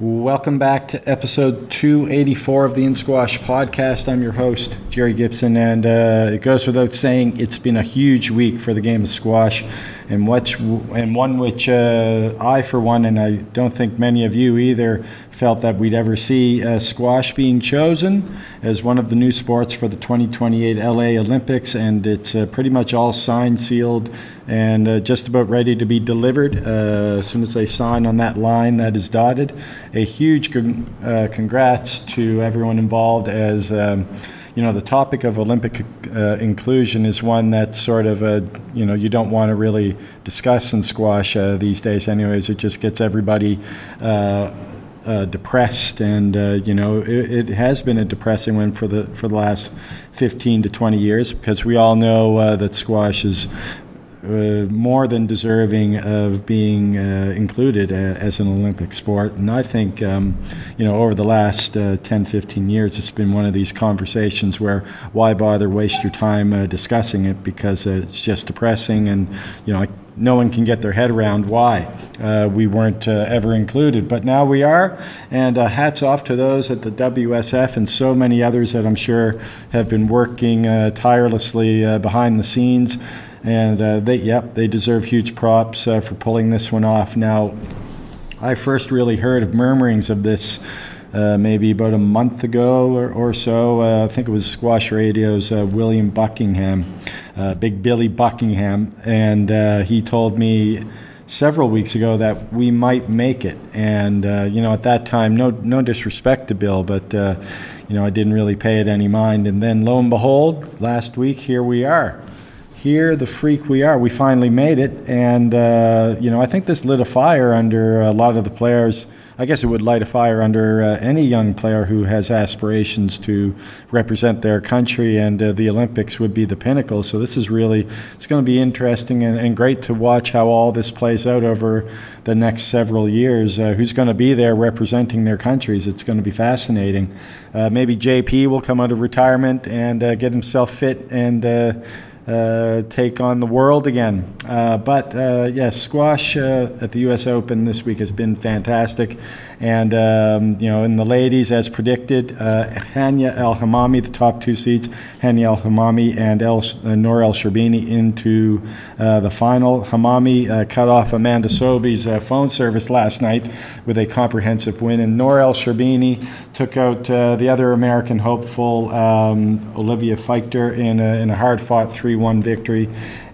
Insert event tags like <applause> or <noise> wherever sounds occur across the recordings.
Welcome back to episode 284 of the In Squash podcast. I'm your host, Jerry Gibson, and uh, it goes without saying it's been a huge week for the game of squash, and, which, and one which uh, I, for one, and I don't think many of you either, felt that we'd ever see uh, squash being chosen as one of the new sports for the 2028 LA Olympics, and it's uh, pretty much all signed, sealed, and uh, just about ready to be delivered uh, as soon as they sign on that line that is dotted. A huge con- uh, congrats to everyone involved as. Um, you know, the topic of Olympic uh, inclusion is one that sort of, uh, you know, you don't want to really discuss in squash uh, these days. Anyways, it just gets everybody uh, depressed, and you know, it, it, has been a depressing one for the for the last 15 to 20 years because we all know that squash is uh, more than deserving of being uh, included uh, as an Olympic sport. And I think, um, you know, over the last uh, 10, 15 years, it's been one of these conversations where why bother waste your time uh, discussing it because it's just depressing and, you know, no one can get their head around why uh, we weren't uh, ever included. But now we are, and uh, hats off to those at the WSF and so many others that I'm sure have been working tirelessly behind the scenes and uh, they, yep, they deserve huge props uh, for pulling this one off. Now, I first really heard of murmurings of this uh, maybe about a month ago or, or so. Uh, I think it was Squash Radio's uh, William Buckingham, uh, Big Billy Buckingham, and he told me several weeks ago that we might make it. And you know, at that time, no no disrespect to Bill, but you know, I didn't really pay it any mind. And then lo and behold, last week here we are here, the freak we are, we finally made it. And, uh, you know, I think this lit a fire under a lot of the players. I guess it would light a fire under uh, any young player who has aspirations to represent their country, and uh, the Olympics would be the pinnacle. So this is really it's going to be interesting and, and, great to watch how all this plays out over the next several years. Uh, who's going to be there representing their countries? It's going to be fascinating. Uh, maybe JP will come out of retirement and uh, get himself fit and uh, take on the world again. Uh, but uh, yes, squash uh, at the U.S. Open this week has been fantastic, and um, you know, in the ladies, as predicted, uh, Hania El Hammamy, the top two seeds, Hania El Hammamy and El, uh, Nour El Sherbini into the final. Hammamy cut off Amanda Sobhy's phone service last night with a comprehensive win, and Nour El Sherbini took out the other American hopeful, um, Olivia Fiechter, in a, in a hard-fought three one victory.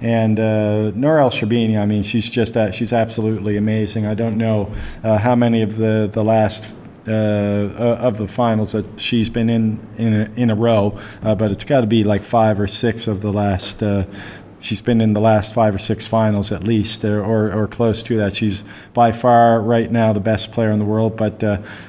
And uh, Nour El Sherbini, I mean, she's just uh, she's absolutely amazing. I don't know uh, how many of the the last uh, uh, of the finals that she's been in in a, in a row, uh, but it's got to be like five or six of the last uh, she's been in the last five or six finals at least, or, or, close to that. She's by far right now the best player in the world, but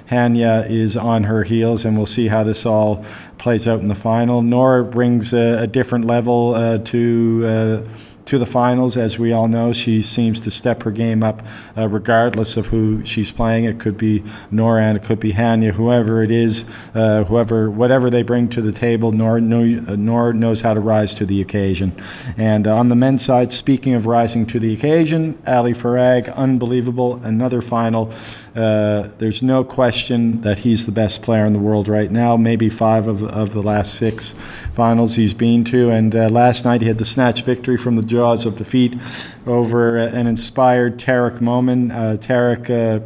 Hania is on her heels, and we'll see how this all plays out in the final. Nour brings a, a different level to to the finals. As we all know, she seems to step her game up uh, regardless of who she's playing. It could be Nouran, it could be Hania, whoever it is, uh, whoever, whatever they bring to the table, Nour, Nour knows how to rise to the occasion. And uh, on the men's side, speaking of rising to the occasion, Ali Farag, unbelievable, another final. Uh, there's no question that he's the best player in the world right now. Maybe five of, of the last six finals he's been to. And uh, last night he had the snatch victory from the jaws of defeat over an inspired Tarek Momen. Uh, Tarek uh,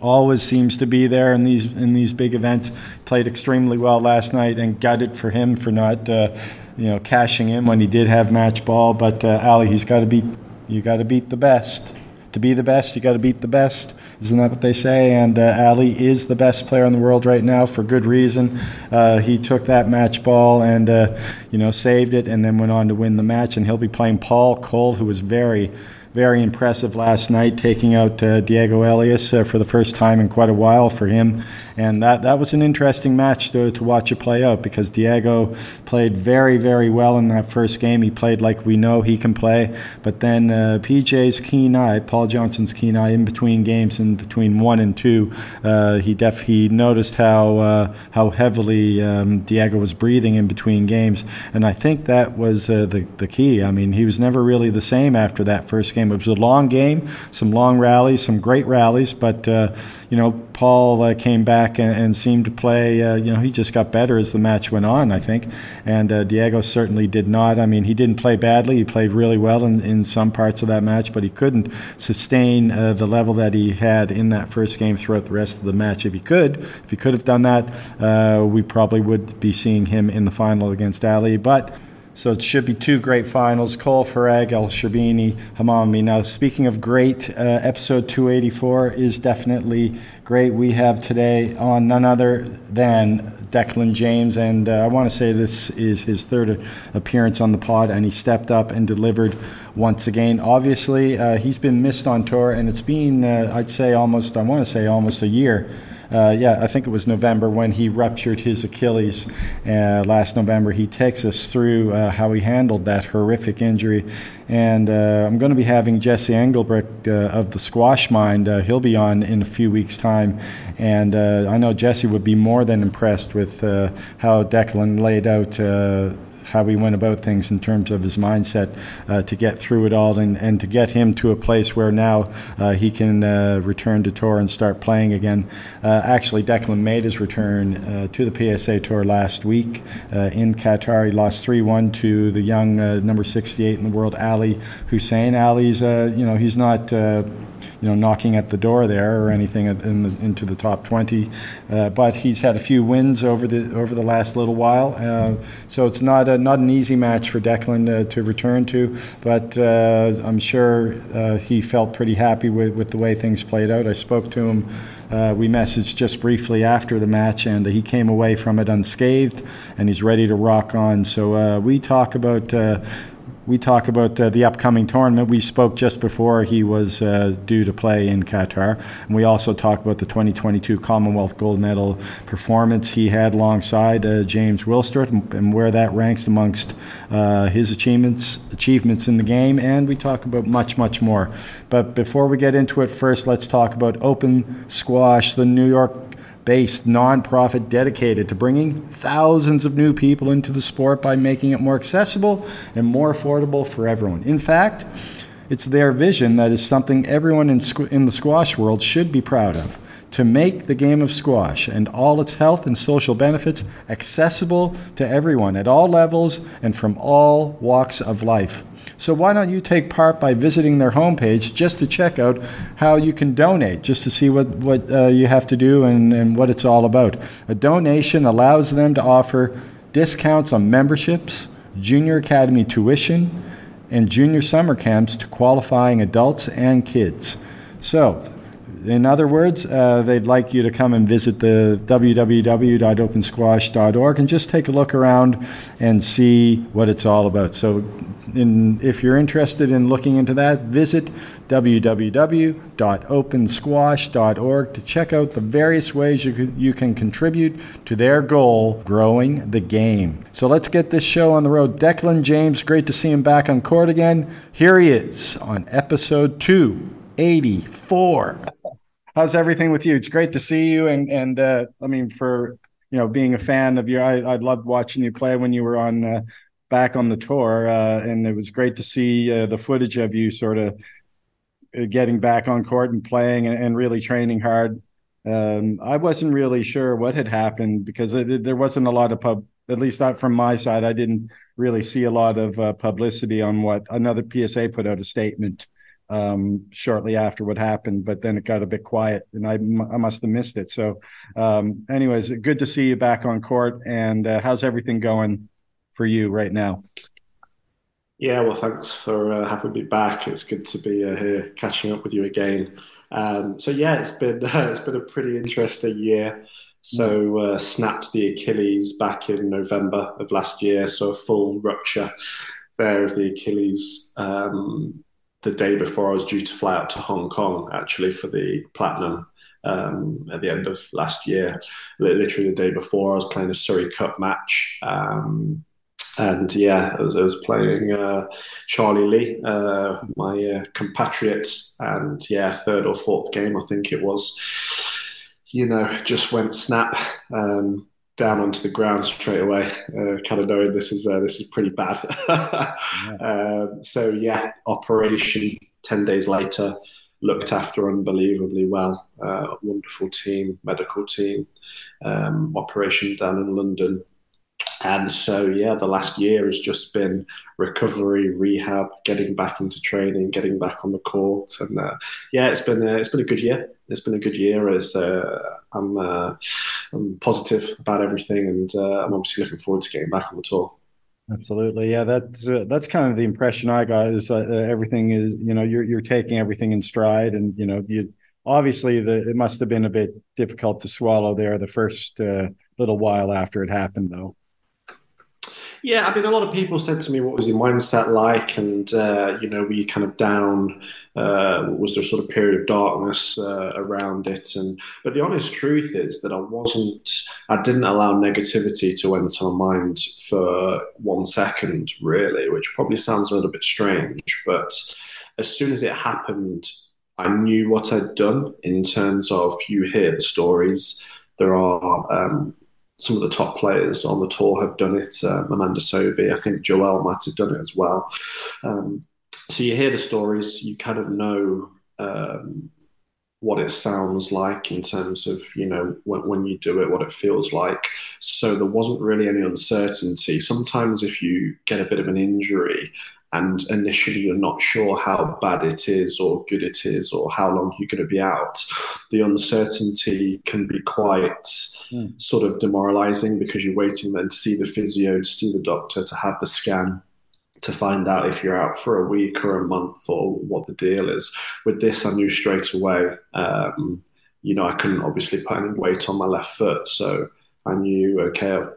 always seems to be there in these in these big events. Played extremely well last night, and gutted for him for not uh, you know cashing in when he did have match ball. But uh, Ali, he's got to beat you got to beat the best. To be the best, you got to beat the best. Isn't that what they say? And uh, Ali is the best player in the world right now for good reason. Uh, he took that match ball and uh, you know saved it, and then went on to win the match. And he'll be playing Paul Coll, who was very very impressive last night, taking out uh, Diego Elias uh, for the first time in quite a while for him. And that, that was an interesting match to, to watch it play out because Diego played very, very well in that first game. He played like we know he can play. But then uh, PJ's keen eye, Paul Johnson's keen eye, in between games, in between one and two, uh, he def he noticed how uh, how heavily um, Diego was breathing in between games, and I think that was uh, the the key. I mean, he was never really the same after that first game game. It was a long game, some long rallies, some great rallies, but uh, you know Paul uh, came back and, and, seemed to play. Uh, you know he just got better as the match went on, I think, and uh, Diego certainly did not. I mean he didn't play badly. He played really well in, in some parts of that match, but he couldn't sustain uh, the level that he had in that first game throughout the rest of the match. If he could, if he could have done that, we probably would be seeing him in the final against Ali, but. So it should be two great finals Coll Farag, El Sherbini, Hammamy. Now, speaking of great, uh, episode 284 is definitely great. We have today on none other than Declan James, and uh, I want to say this is his third appearance on the pod, and he stepped up and delivered once again. Obviously, uh, he's been missed on tour, and it's been, uh, I'd say, almost, I want to say, almost a year uh, yeah, I think it was November when he ruptured his Achilles uh, last November. He takes us through uh, how he handled that horrific injury. And uh, I'm going to be having Jesse Engelbrecht uh, of the Squash Mind. Uh, he'll be on in a few weeks' time. And I know Jesse would be more than impressed with how Declan laid out how he went about things in terms of his mindset uh, to get through it all and, and to get him to a place where now uh, he can uh, return to tour and start playing again. Uh, actually, Declan made his return uh, to the PSA Tour last week in Qatar. He lost 3 1 to the young number 68 in the world, Ali Hussein. Ali's, you know, he's not you know, knocking at the door there or anything in the, into the top 20. Uh, but he's had a few wins over the over the last little while, uh, so it's not a, not an easy match for Declan uh, to return to. But uh, I'm sure uh, he felt pretty happy with, with the way things played out. I spoke to him. Uh, we messaged just briefly after the match, and he came away from it unscathed, and he's ready to rock on. So uh, we talk about uh, we talk about uh, the upcoming tournament. We spoke just before he was uh, due to play in Qatar. And we also talk about the 2022 Commonwealth gold medal performance he had alongside uh, James Willstrop and, and, where that ranks amongst uh, his achievements achievements in the game. And we talk about much, much more. But before we get into it, first let's talk about Open Squash, the New York based nonprofit dedicated to bringing thousands of new people into the sport by making it more accessible and more affordable for everyone. In fact, it's their vision that is something everyone in, squ- in the squash world should be proud of to make the game of squash and all its health and social benefits accessible to everyone at all levels and from all walks of life. So why don't you take part by visiting their homepage just to check out how you can donate, just to see what, what uh, you have to do and, and what it's all about. A donation allows them to offer discounts on memberships, junior academy tuition, and junior summer camps to qualifying adults and kids. So, in other words, uh, they'd like you to come and visit the www.opensquash.org and just take a look around and see what it's all about. So in, if you're interested in looking into that, visit www.opensquash.org to check out the various ways you can, you can contribute to their goal, growing the game. So let's get this show on the road. Declan James, great to see him back on court again. Here he is on episode 284. How's everything with you? It's great to see you. And, and uh, I mean, for you know, being a fan of you, I, I loved watching you play when you were on uh, back on the tour, uh, and it was great to see uh, the footage of you sort of uh, getting back on court and playing and, and really training hard. Um, I wasn't really sure what had happened because it, there wasn't a lot of pub, at least not from my side. I didn't really see a lot of uh, publicity on what another PSA put out a statement um, shortly after what happened, but then it got a bit quiet and I, I must have missed it. So, um, anyways, good to see you back on court. And uh, how's everything going for you right now? Yeah, well, thanks for uh, having me back. It's good to be uh, here catching up with you again. Um, so yeah, it's been uh, <laughs> it's been a pretty interesting year. So uh, snapped the Achilles back in November of last year. So a full rupture there of the Achilles. Um, the day before I was due to fly out to Hong Kong, actually for the platinum um, at the end of last year. Literally the day before, I was playing a Surrey Cup match. Um, and yeah, I was, I was playing uh, Charlie Lee, uh, my uh, compatriot, and yeah, third or fourth game, I think it was. You know, just went snap um, down onto the ground straight away, uh, kind of knowing this is uh, this is pretty bad. yeah. <laughs> <laughs> Um, so yeah, operation 10 days later, looked after unbelievably well. Uh, wonderful team, medical team, um, operation down in London. And so, yeah, the last year has just been recovery, rehab, getting back into training, getting back on the court, and uh, yeah, it's been uh, it's been a good year. It's been a good year. As uh, I'm uh, I'm positive about everything, and uh, I'm obviously looking forward to getting back on the tour. Absolutely, yeah. That's uh, that's kind of the impression I got. Is that everything is you know you're you're taking everything in stride, and you know you obviously the it must have been a bit difficult to swallow there the first little while after it happened, though. Yeah, I mean, a lot of people said to me, "What was your mindset like?" And uh, you know, you kind of down? Uh, was there sort of period of darkness uh, around it? And but the honest truth is that I wasn't. I didn't allow negativity to enter my mind for one second, really, which probably sounds a little bit strange. But as soon as it happened, I knew what I'd done in terms of you hear the stories. There are um, some of the top players on the tour have done it. Um, Amanda Sobhy, I think Joelle might have done it as well. Um, so you hear the stories, you kind of know um, what it sounds like in terms of you know when, when, you do it, what it feels like. So there wasn't really any uncertainty. Sometimes if you get a bit of an injury and initially you're not sure how bad it is or good it is or how long you're going to be out, the uncertainty can be quite mm. sort of demoralizing because you're waiting then to see the physio, to see the doctor, to have the scan, to find out if you're out for a week or a month or what the deal is. With this, I knew straight away. Um, you know, I couldn't obviously put any weight on my left foot, so I knew okay, I've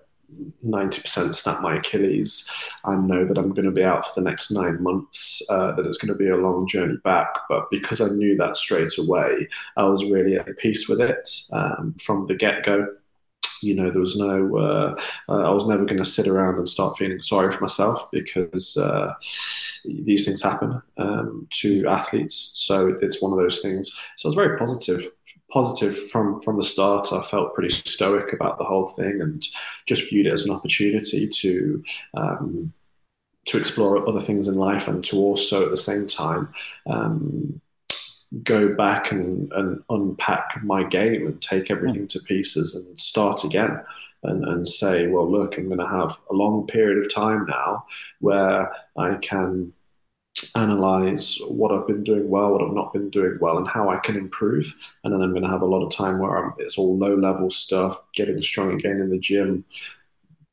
90% snap my Achilles. I know that I'm going to be out for the next nine months, uh, that it's going to be a long journey back. But because I knew that straight away, I was really at peace with it um, from the get go. You know, there was no, uh, uh, I was never going to sit around and start feeling sorry for myself because uh, these things happen um, to athletes. So it's one of those things. So I was very positive positive from from the start. I felt pretty stoic about the whole thing and just viewed it as an opportunity to um, to explore other things in life and to also at the same time um, go back and, and unpack my game and take hmm. everything to pieces and start again. And, and say, well, look, I'm going to have a long period of time now where I can analyze what I've been doing well, what I've not been doing well, and how I can improve. And then I'm going to have a lot of time where I'm, it's all low level stuff, getting strong again in the gym,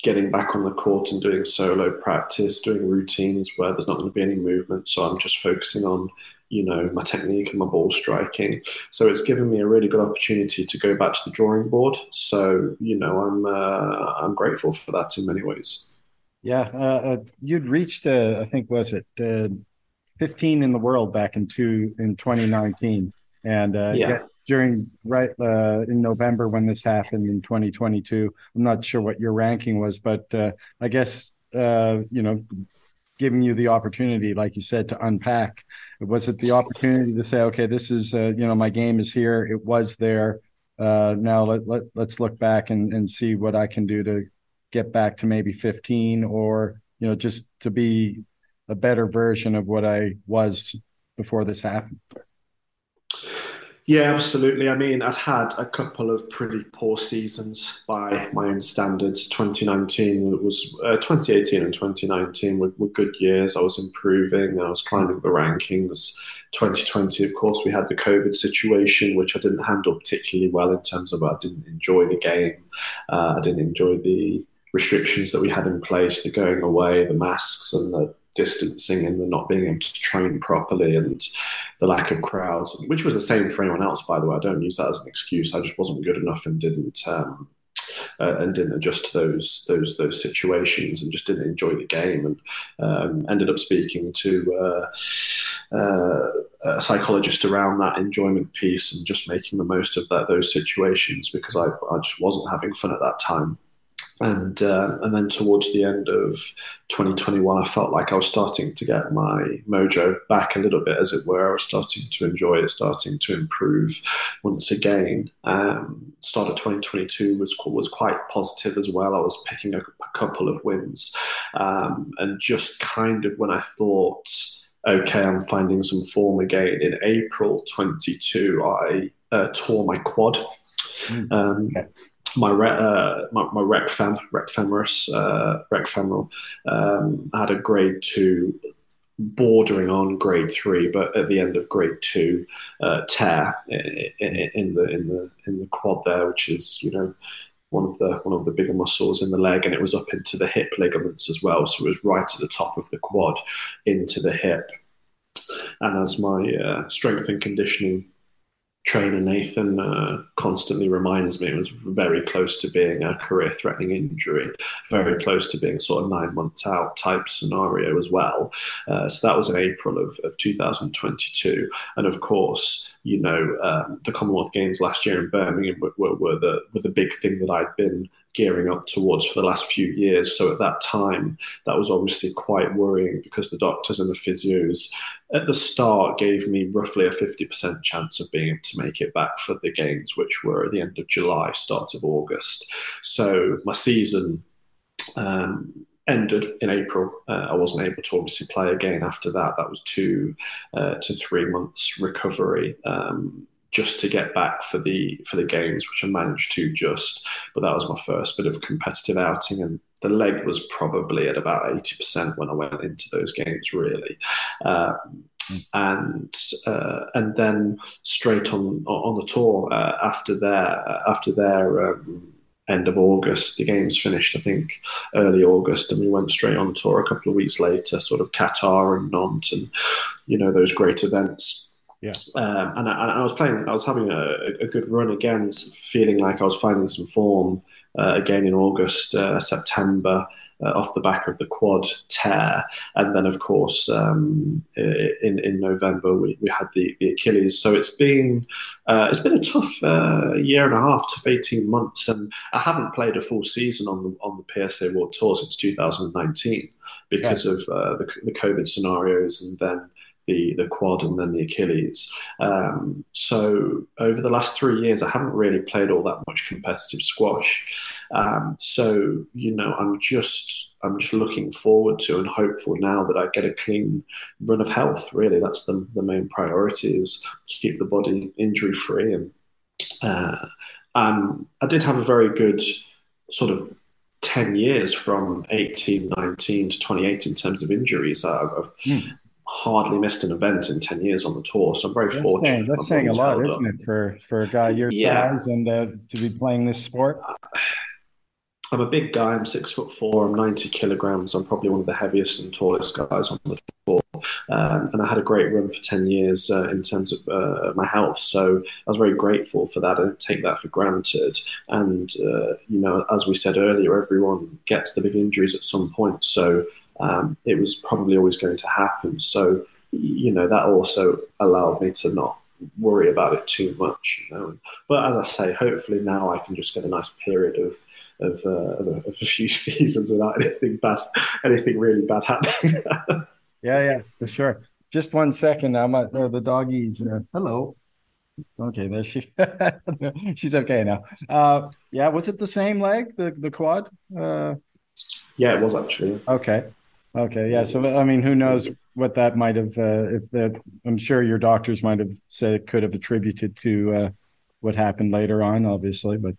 getting back on the court and doing solo practice, doing routines where there's not going to be any movement. So I'm just focusing on, you know, my technique and my ball striking. So it's given me a really good opportunity to go back to the drawing board. So you know, I'm uh, I'm grateful for that in many ways. Yeah, uh, uh you'd reached, uh, I think, was it uh, 15 in the world back in two in 2019 and uh, yeah. yes, during right uh, in November when this happened in 2022, I'm not sure what your ranking was, but uh, I guess uh, you know, giving you the opportunity, like you said, to unpack. Was it the opportunity to say, okay, this is uh, you know my game is here, it was there. Uh, now let, let let's look back and, and see what I can do to get back to maybe 15, or you know, just to be a better version of what I was before this happened. Yeah, absolutely. I mean, I'd had a couple of pretty poor seasons by my own standards. 2019 was uh, 2018 and 2019 were, were, good years. I was improving. I was climbing the rankings. 2020, of course, we had the COVID situation, which I didn't handle particularly well in terms of I didn't enjoy the game. Uh, I didn't enjoy the restrictions that we had in place, the going away, the masks, and the distancing and the not being able to train properly and the lack of crowds, which was the same for anyone else, by the way. I don't use that as an excuse. I just wasn't good enough and didn't um, uh, and didn't adjust to those those those situations and just didn't enjoy the game and um, ended up speaking to uh, uh, a psychologist around that enjoyment piece and just making the most of that those situations because I, I just wasn't having fun at that time and uh, and then towards the end of 2021, I felt like I was starting to get my mojo back a little bit, as it were. I was starting to enjoy it, starting to improve once again. Um, start of 2022 was was quite positive as well. I was picking a, a couple of wins, um, and just kind of when I thought okay, I'm finding some form again. In April 22, I uh, tore my quad. Mm. Um, okay. My, uh, my, my rec fem, rec femoris, uh, rec femoral, um, had a grade two bordering on grade three, but at the end of grade two, uh, tear in, in, the in the in the quad there, which is you know one of the one of the bigger muscles in the leg, and it was up into the hip ligaments as well. So it was right at the top of the quad into the hip. And as my uh, strength and conditioning trainer Nathan uh, constantly reminds me it was very close to being a career threatening injury, very close to being sort of nine months out type scenario as well. Uh, so that was in April of, of 2022. And of course, you know, um, the Commonwealth Games last year in Birmingham were, were, the, were the big thing that I'd been gearing up towards for the last few years. So at that time, that was obviously quite worrying because the doctors and the physios at the start gave me roughly a 50% chance of being able to make it back for the games, which were at the end of July, start of August. So my season um, ended in April. Uh, I wasn't able to obviously play again after that. That was two uh, to three months recovery. Um, just to get back for the for the games, which I managed to just. But that was my first bit of competitive outing, and the leg was probably at about eighty percent when I went into those games, really. Um, and uh, and then straight on on the tour uh, after their after their um, end of August. The games finished, I think, early August, and we went straight on tour a couple of weeks later, sort of Qatar and Nantes, and you know those great events. Yeah, um, and, I, and, I, was playing. I was having a, a, good run again, feeling like I was finding some form uh, again in August, uh, September uh, off the back of the quad tear, and then of course um, in in November we, we had the, the Achilles. So it's been uh, it's been a tough uh, year and a half, tough eighteen months, and I haven't played a full season on the on the PSA World Tour since 2019 because of uh, the, the COVID scenarios, and then the the quad and then the Achilles. Um, so over the last three years, I haven't really played all that much competitive squash. Um, so you know, I'm just I'm just looking forward to and hopeful now that I get a clean run of health. Really, that's the the main priority is to keep the body injury free. And uh, um, I did have a very good sort of 10 years from 18, 19 to 28 in terms of injuries. I've, mm hardly missed an event in 10 years on the tour. So I'm very that's fortunate. Saying, that's saying a lot, isn't it, for, for a guy your yeah. size and uh, to be playing this sport? I'm a big guy. I'm six foot four. I'm 90 kilograms. I'm probably one of the heaviest and tallest guys on the tour. Um, and I had a great run for 10 years uh, in terms of uh, my health. So I was very grateful for that. I didn't take that for granted. And, uh, you know, as we said earlier, everyone gets the big injuries at some point. So um, it was probably always going to happen. So, you know, that also allowed me to not worry about it too much. You know? But as I say, hopefully now I can just get a nice period of of, uh, of, a, of a, <laughs> few seasons without anything bad, anything really bad happening. <laughs> yeah, yeah, for sure. Just one second. I'm at uh, the doggies. Uh, hello. Okay, there she. <laughs> she's okay now. Uh, yeah, was it the same leg, the the quad? Uh, yeah, it was actually. Okay. Okay, yeah. So I mean, who knows what that might have? Uh, if that, I'm sure your doctors might have said it could have attributed to uh, what happened later on, obviously. But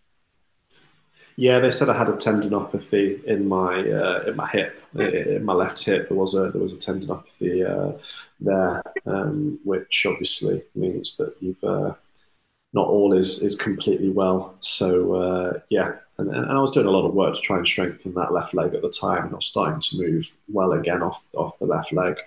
yeah, they said I had a tendinopathy in my uh, in my hip, in my left hip. There was a there was a tendinopathy uh, there, um, which obviously means that you've uh, not all is is completely well. So uh, yeah, and, and, I was doing a lot of work to try and strengthen that left leg at the time. And I was starting to move well again off off the left leg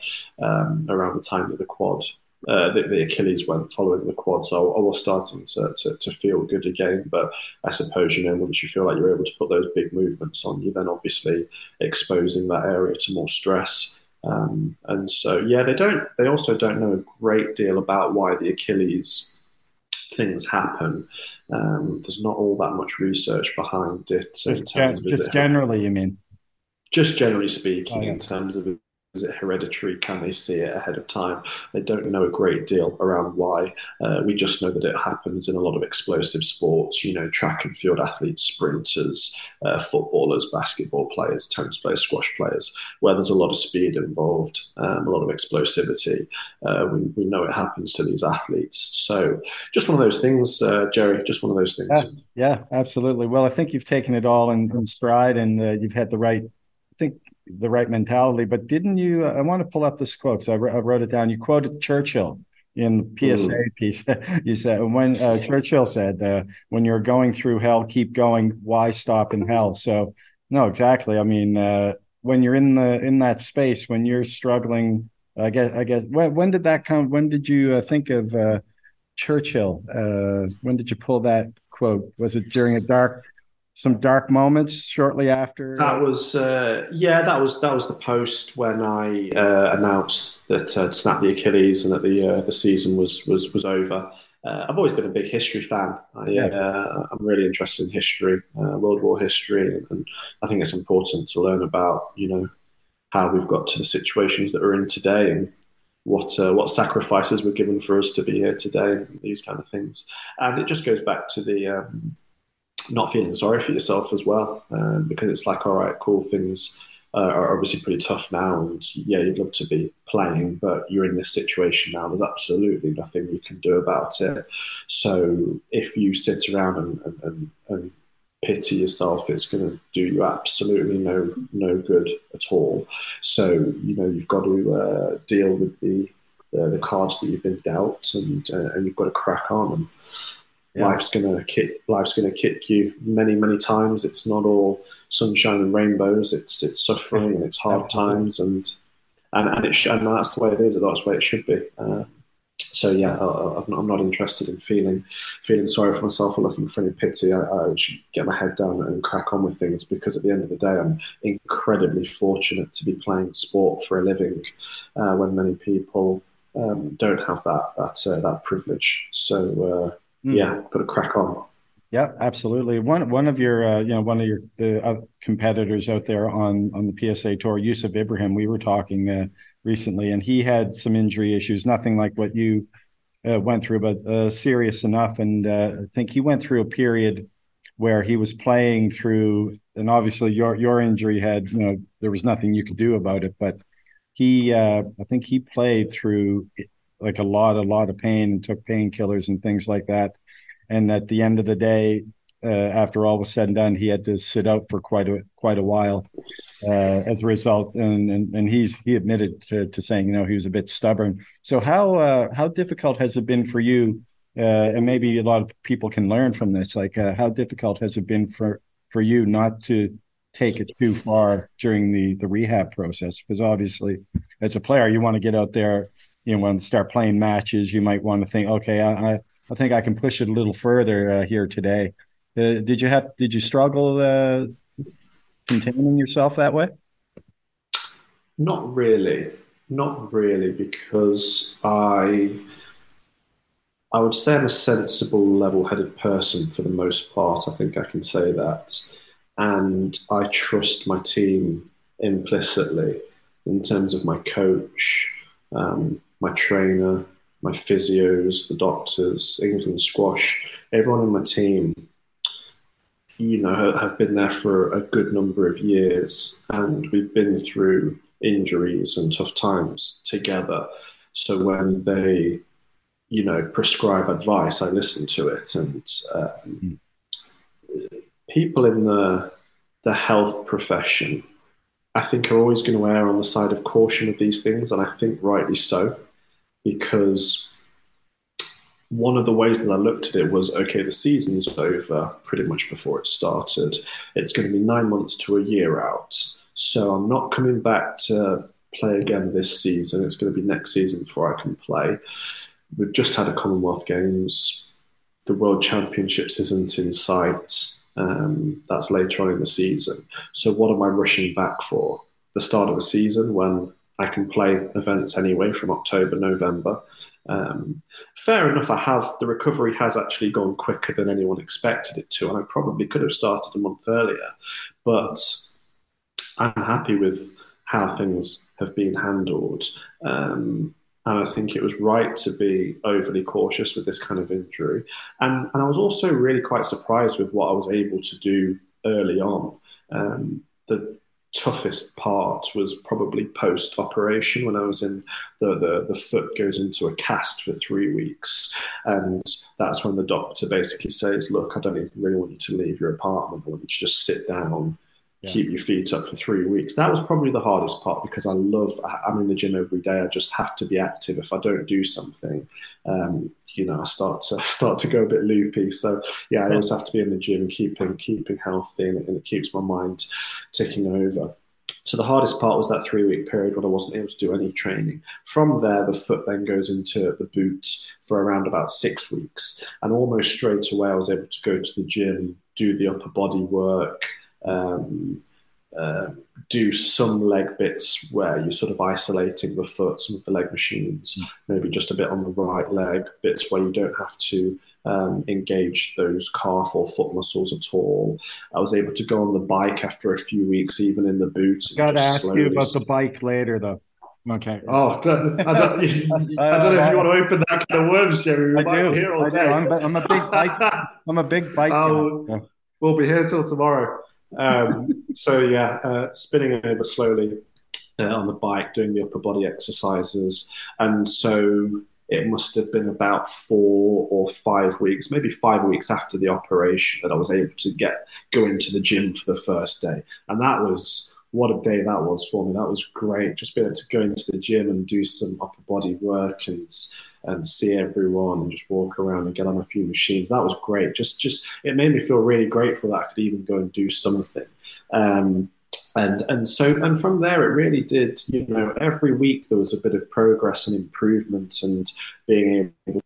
um, around the time that the quad, uh, the, the, Achilles went following the quad. So I, was starting to, to, to, feel good again. But I suppose, you know, once you feel like you're able to put those big movements on, you're then obviously exposing that area to more stress. Um, and so, yeah, they don't. They also don't know a great deal about why the Achilles things happen. Um, there's not all that much research behind it. Just, gen- just generally, you mean? Just generally speaking, oh, yeah. in terms of Is it hereditary? Can they see it ahead of time? They don't know a great deal around why. Uh, we just know that it happens in a lot of explosive sports, you know, track and field athletes, sprinters, uh, footballers, basketball players, tennis players, squash players, where there's a lot of speed involved, um, a lot of explosivity. Uh, we, we know it happens to these athletes. So just one of those things, uh, Jerry, just one of those things. Yeah, yeah, absolutely. Well, I think you've taken it all in, in stride and uh, you've had the right, I think, the right mentality. But didn't you? I want to pull up this quote because I, I, wrote it down. You quoted Churchill in the PSA mm. piece. you said when uh, Churchill said, uh, "When you're going through hell, keep going. Why stop in hell?" So, no, exactly. I mean, uh, when you're in the in that space, when you're struggling, I guess. I guess. When, when did that come? When did you uh, think of uh, Churchill? Uh, when did you pull that quote? Was it during a dark some dark moments shortly after? That was uh, yeah, that was that was the post when I uh, announced that I'd snapped the Achilles and that the uh, the season was was was over. Uh, I've always been a big history fan. I, yeah. Uh, I'm really interested in history, uh, World War history, and, and, I think it's important to learn about you know how we've got to the situations that we're in today and what what sacrifices were given for us to be here today, these kind of things. And it just goes back to the um, not feeling sorry for yourself as well, um, because it's like, all right, cool, things uh, are obviously pretty tough now, and yeah, you'd love to be playing, but you're in this situation now. There's absolutely nothing you can do about it. So if you sit around and, and, and, and pity yourself, it's going to do you absolutely no no good at all. So you know you've got to uh, deal with the, the, the cards that you've been dealt, and uh, and you've got to crack on. And yeah. Life's gonna kick. Life's gonna kick you many, many times. It's not all sunshine and rainbows. It's it's suffering and it's hard Absolutely. times, and and and, it sh- and that's the way it is. That's the way it should be. Uh, so yeah, I, am not interested in feeling feeling sorry for myself or looking for any pity. I, I, should get my head down and crack on with things because at the end of the day, I'm incredibly fortunate to be playing sport for a living, uh, when many people um, don't have that that uh, that privilege. So uh, mm. yeah, got to crack on. Yeah, absolutely. One one of your uh, you know one of your the uh, competitors out there on on the PSA tour, Yusuf Ibrahim. We were talking uh, recently, and he had some injury issues. Nothing like what you uh, went through, but uh, serious enough. And uh, I think he went through a period where he was playing through, and obviously your your injury had you know there was nothing you could do about it, but he I think he played through like a lot, a lot of pain and took painkillers and things like that. And at the end of the day, uh, after all was said and done, he had to sit out for quite a quite a while uh, as a result. And, and and he's he admitted to, to saying you know he was a bit stubborn. So how uh, how difficult has it been for you? Uh, and maybe a lot of people can learn from this. Like uh, how difficult has it been for for you not to take it too far during the the rehab process? Because obviously, as a player, you want to get out there you know, want to start playing matches, you might want to think, okay, I, I, I think I can push it a little further uh, here today. Uh, did you have, did you struggle uh, containing yourself that way? Not really, not really, because I, I would say I'm a sensible, level-headed person for the most part. I think I can say that, and I trust my team implicitly in terms of my coach. Um, my trainer, my physios, the doctors, England squash, everyone in my team, you know, have been there for a good number of years, and we've been through injuries and tough times together. So when they, you know, prescribe advice, I listen to it, and um, people in the the health profession, I think, are always going to err on the side of caution with these things, and I think rightly so because one of the ways that I looked at it was okay, the season's over pretty much before it started. It's going to be nine months to a year out. So I'm not coming back to play again this season. It's going to be next season before I can play. We've just had a Commonwealth Games. The World Championships isn't in sight. Um, that's later on in the season. So what am I rushing back for? The start of the season when I can play events anyway from October, November. Um, fair enough, I have the recovery has actually gone quicker than anyone expected it to, and I probably could have started a month earlier. But I'm happy with how things have been handled. Um, and I think it was right to be overly cautious with this kind of injury. And, and I was also really quite surprised with what I was able to do early on. Um, the toughest part was probably post operation when I was in the, the, the foot goes into a cast for three weeks. And that's when the doctor basically says, Look, I don't even really want you to leave your apartment. I want you just sit down yeah. keep your feet up for three weeks. That was probably the hardest part because I love, I'm in the gym every day. I just have to be active. If I don't do something, um, you know, I start to <laughs> start to go a bit loopy. So yeah, I always have to be in the gym, keeping keeping healthy, and, and it keeps my mind ticking over. So the hardest part was that three week period when I wasn't able to do any training. From there, the foot then goes into the boot for around about six weeks, and almost straight away I was able to go to the gym, do the upper body work um, uh, do some leg bits where you're sort of isolating the foot, some of the leg machines, mm. maybe just a bit on the right leg, bits where you don't have to um, engage those calf or foot muscles at all. I was able to go on the bike after a few weeks, even in the boot. Got to ask you about the bike later, though. Okay. <laughs> Oh, I don't, I don't, <laughs> I don't know if you want to open that kind of worms, Jerry. I do. Here all I day. do. I'm, I'm, a big bike. I'm a big <laughs> bike. Oh, we'll be here till tomorrow. Um, so yeah, uh, spinning over slowly uh, on the bike, doing the upper body exercises, and so it must have been about four or five weeks, maybe five weeks after the operation, that I was able to get go into the gym for the first day, and that was what a day that was for me. That was great. Just being able to go into the gym and do some upper body work and and see everyone and just walk around and get on a few machines. That was great. Just just it made me feel really grateful that I could even go and do something. Um, and and so and from there it really did you know every week there was a bit of progress and improvement and being able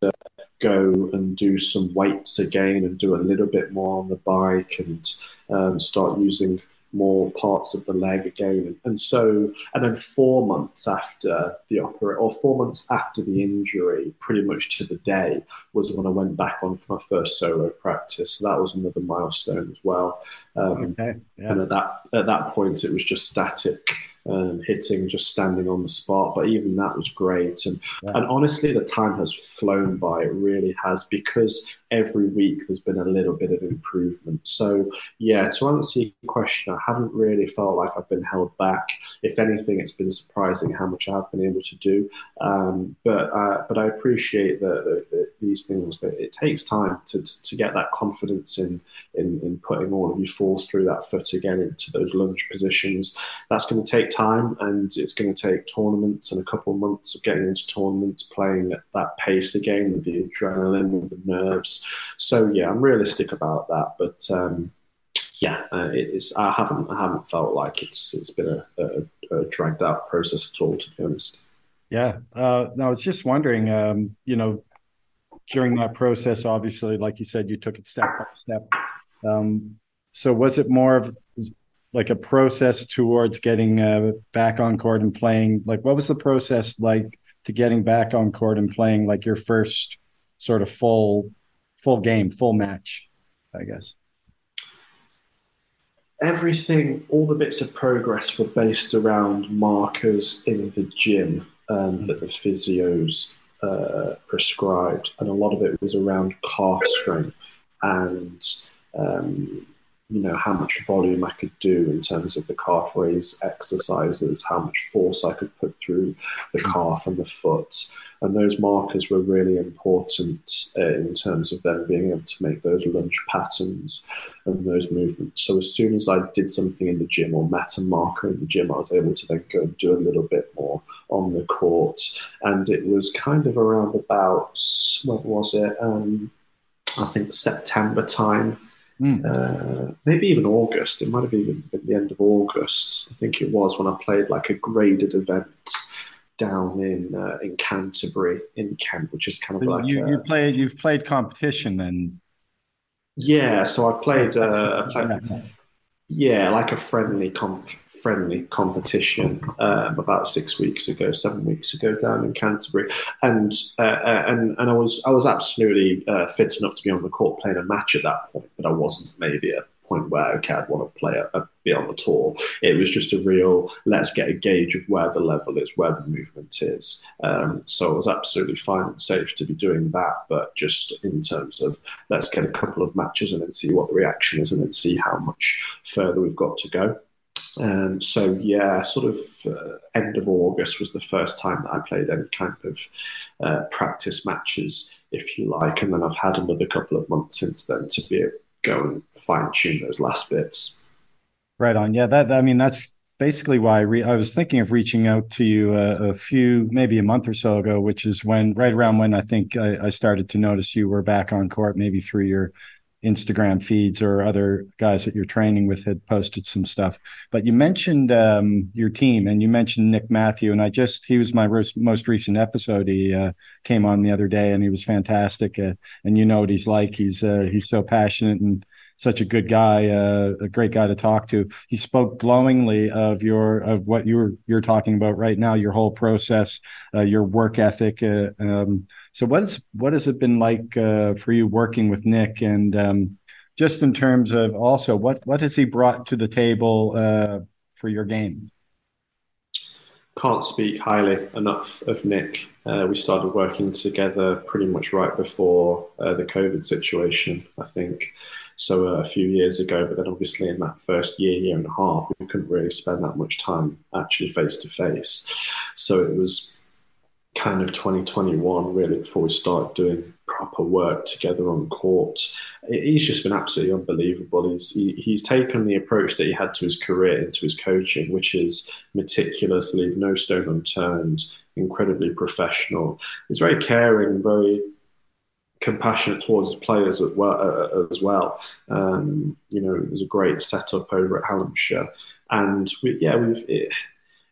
to go and do some weights again and do a little bit more on the bike and um, start using more parts of the leg again. And so, and then four months after the opera, or four months after the injury, pretty much to the day, was when I went back on for my first solo practice. So that was another milestone as well. Um, okay. Yeah. And at that at that point, it was just static um, hitting, just standing on the spot. But even that was great. And, yeah. and honestly, the time has flown by. It really has because every week there's been a little bit of improvement. So, yeah, to answer your question, I haven't really felt like I've been held back. If anything, it's been surprising how much I've been able to do. Um, but uh, but I appreciate that, that, these things that it takes time to, to, to get that confidence in, in in putting all of your force through that foot again into those lunge positions. That's going to take time, and it's going to take tournaments and a couple of months of getting into tournaments, playing at that pace again with the adrenaline, with the nerves. So yeah, I'm realistic about that, but um, yeah, uh, it's I haven't I haven't felt like it's it's been a, a, a dragged out process at all, to be honest. Yeah, uh, no, I was just wondering, um, you know, during that process, obviously, like you said, you took it step by step. Um, so was it more of like a process towards getting uh, back on court and playing? Like, what was the process like to getting back on court and playing like your first sort of full full game, full match, I guess. Everything, all the bits of progress were based around markers in the gym um, that the physios uh, prescribed, and a lot of it was around calf strength and um, you know how much volume I could do in terms of the calf raise exercises, how much force I could put through the mm-hmm. calf and the foot, and those markers were really important uh, in terms of them being able to make those lunge patterns and those movements. So as soon as I did something in the gym or met a marker in the gym, I was able to then go and do a little bit more on the court. And it was kind of around about what was it? Um, I think September time. Mm. Uh, maybe even August. It might have even been the end of August. I think it was when I played like a graded event down in uh, in Canterbury in Kent, which is kind of like you, a, you played you've played competition then. Yeah, so I've played, uh, played yeah, like a friendly comp, friendly competition um, about six weeks ago, seven weeks ago down in Canterbury, and uh, uh, and and I was I was absolutely uh, fit enough to be on the court playing a match at that point, but I wasn't maybe a point where okay, I'd want to play a, a, be on the tour. It was just a real let's get a gauge of where the level is, where the movement is. Um, so it was absolutely fine and safe to be doing that, but just in terms of let's get a couple of matches and then see what the reaction is, and then see how much further we've got to go. Um, so yeah, sort of uh, end of August was the first time that I played any kind of uh, practice matches, if you like, and then I've had another couple of months since then to be go and fine tune those last bits. Right on. Yeah, that I mean that's basically why I, re- I was thinking of reaching out to you a, uh, a, few, maybe a month or so ago, which is when right around when I think I, I started to notice you were back on court, maybe through your Instagram feeds or other guys that you're training with had posted some stuff. But you mentioned um, your team and you mentioned Nick Matthew, and I just he was my most recent episode. He uh, came on the other day and he was fantastic. Uh, and you know what he's like. He's uh, he's so passionate and such a good guy, uh, a great guy to talk to. He spoke glowingly of your of what you're you're talking about right now, your whole process, uh, your work ethic. Uh, um, so what is what has it been like uh, for you working with Nick, and um, just in terms of also what what has he brought to the table uh, for your game? Can't speak highly enough of Nick. Uh, we started working together pretty much right before the COVID situation, I think so uh, a few years ago. But then obviously in that first year, year and a half, we couldn't really spend that much time actually face to face. So it was kind of 2021 really before we started doing proper work together on court. He's just been absolutely unbelievable. He's he, he's taken the approach that he had to his career into his coaching, which is meticulous, leave no stone unturned, incredibly professional. He's very caring, very compassionate towards players as well. Uh, as well. Um, you know, it was a great setup over at Hallamshire, and we, yeah, we've. It,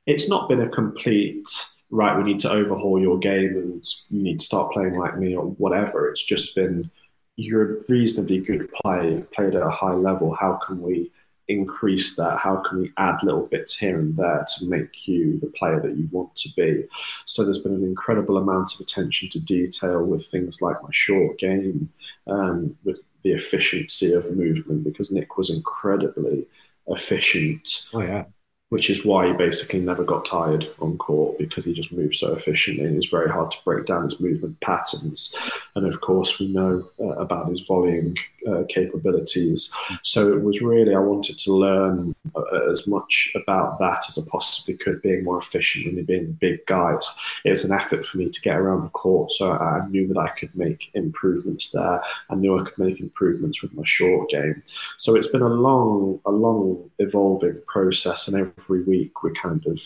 it's not been a complete right. We need to overhaul your game, and you need to start playing like me, or whatever. It's just been you're a reasonably good player. You've played at a high level. How can we increase that? How can we add little bits here and there to make you the player that you want to be? So there's been an incredible amount of attention to detail with things like my short game, um, with the efficiency of movement, because Nick was incredibly efficient. Oh yeah which is why he basically never got tired on court because he just moved so efficiently and it's very hard to break down his movement patterns. And of course, we know uh, about his volleying uh, capabilities. So it was really, I wanted to learn uh, as much about that as I possibly could, being more efficient and being a big guy. It was an effort for me to get around the court. So I knew that I could make improvements there. I knew I could make improvements with my short game. So it's been a long, a long evolving process. And every week we're kind of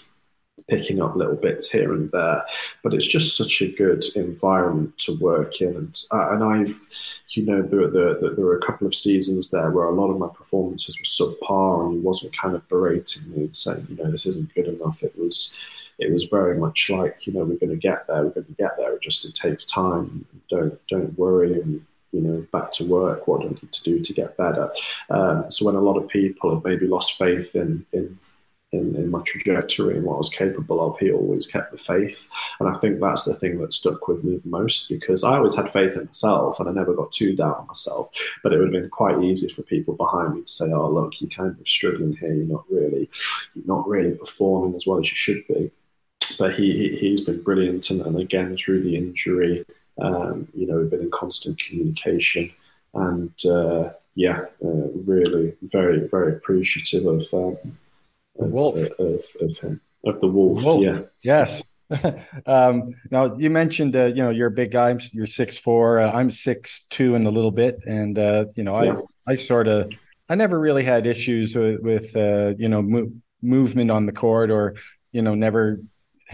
picking up little bits here and there. But it's just such a good environment to work in. And, uh, and I've, you know, there, there, there were a couple of seasons there where a lot of my performances were subpar and he wasn't kind of berating me and saying, you know, this isn't good enough. It was, it was very much like, you know, we're going to get there, we're going to get there. It just, it takes time. Don't, don't worry. And, you know, back to work. What do I need to do to get better? Um, so when a lot of people have maybe lost faith in, in in, in, my trajectory and what I was capable of, he always kept the faith. And I think that's the thing that stuck with me the most because I always had faith in myself and I never got too down on myself. But it would have been quite easy for people behind me to say, oh, look, you're kind of struggling here. You're not really, you're not really performing as well as you should be. But he, he, has been brilliant. And, and again, through the injury, um, you know, we've been in constant communication. And uh, yeah, uh, really very, very appreciative of. Um, of, wolf. Uh, of, of, him, of the wolf. wolf. Yeah. Yes. <laughs> um, now you mentioned, uh, you know, you're a big guy. You're six four. Uh, I'm six two and a little bit, and uh, you know, yeah. I I sort of I never really had issues with, with uh, you know mo- movement on the court, or you know, never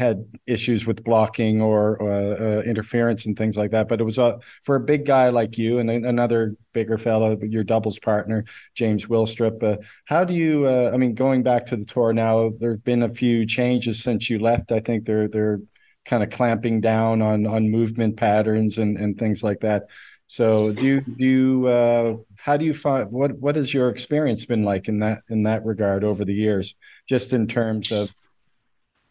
had issues with blocking or uh, uh, interference and things like that. But it was uh, for a big guy like you and another bigger fellow, your doubles partner, James Willstrop. Uh, how do you? Uh, I mean, going back to the tour now, there have been a few changes since you left. I think they're they're kind of clamping down on on movement patterns and and things like that. So do you do you uh, how do you find what what has your experience been like in that in that regard over the years, just in terms of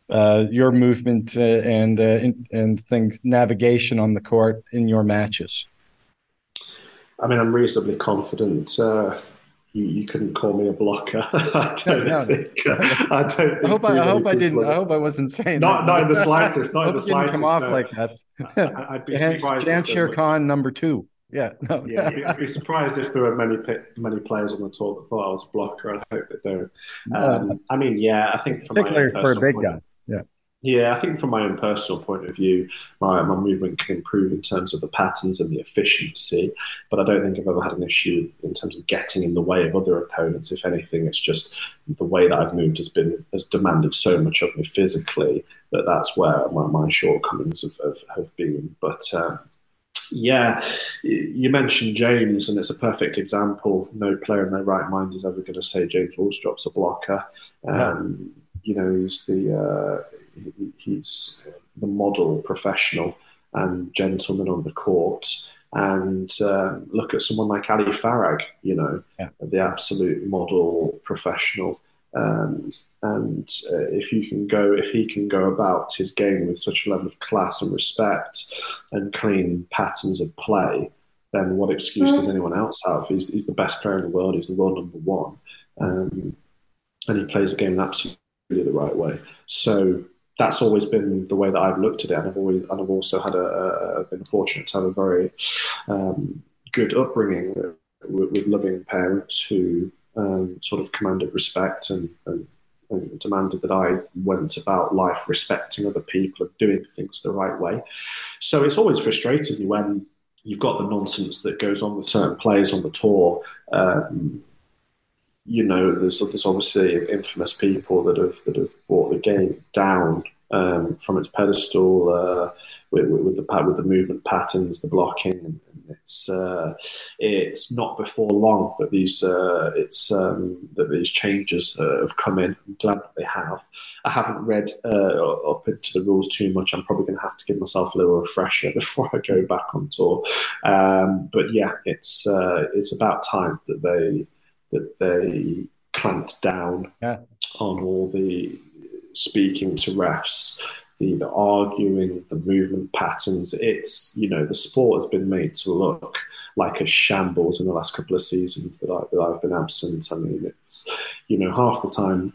uh, your movement uh, and uh, in, and things navigation on the court in your matches? I mean, I'm reasonably confident uh, you, you, couldn't call me a blocker. <laughs> I don't no, think. Uh, I don't. Think I hope I, I hope I didn't. I hope I wasn't saying not that. not in the <laughs> slightest. Not in the slightest. Come off no. like that. I, would be <laughs> surprised. Jansher Khan number two. Yeah, no. yeah, I'd be surprised if there were many many players on the tour that thought I was a blocker. I hope they don't. Um, I mean, yeah, I think from particularly for a big guy. Yeah, I think from my own personal point of view, my, my movement can improve in terms of the patterns and the efficiency. But I don't think I've ever had an issue in terms of getting in the way of other opponents. If anything, it's just the way that I've moved has been has demanded so much of me physically that that's where my, my shortcomings have, have, have been. But um, yeah, you mentioned James, and it's a perfect example. No player in their right mind is ever going to say James Willstrop's a blocker. Um, you know, he's the uh, he's the model professional and gentleman on the court. And uh, look at someone like Ali Farag, you know, yeah. the absolute model professional. Um, and uh, if you can go, if he can go about his game with such a level of class and respect and clean patterns of play, then what excuse does anyone else have? He's, he's the best player in the world. He's the world number one, um, and he plays the game absolutely the right way. So that's always been the way that I've looked at it, and I've always and I've also had a, a been fortunate to have a very um, good upbringing with, with, loving parents who um, sort of commanded respect and, and, and, demanded that I went about life respecting other people and doing things the right way. So it's always frustrating when you've got the nonsense that goes on with certain players on the tour. Um, you know, there's, there's obviously infamous people that have that have brought the game down um, from its pedestal uh, with, with, the with the movement patterns, the blocking. It's uh, it's not before long that these uh, it's um, that these changes uh, have come in. I'm glad that they have. I haven't read uh, up into the rules too much. I'm probably going to have to give myself a little refresher <laughs> before I go back on tour. Um, but yeah, it's uh, it's about time that they that they clamped down yeah. on all the speaking to refs, the, the arguing, the movement patterns. It's, you know, the sport has been made to look like a shambles in the last couple of seasons that, I, that I've been absent. I mean, it's, you know, half the time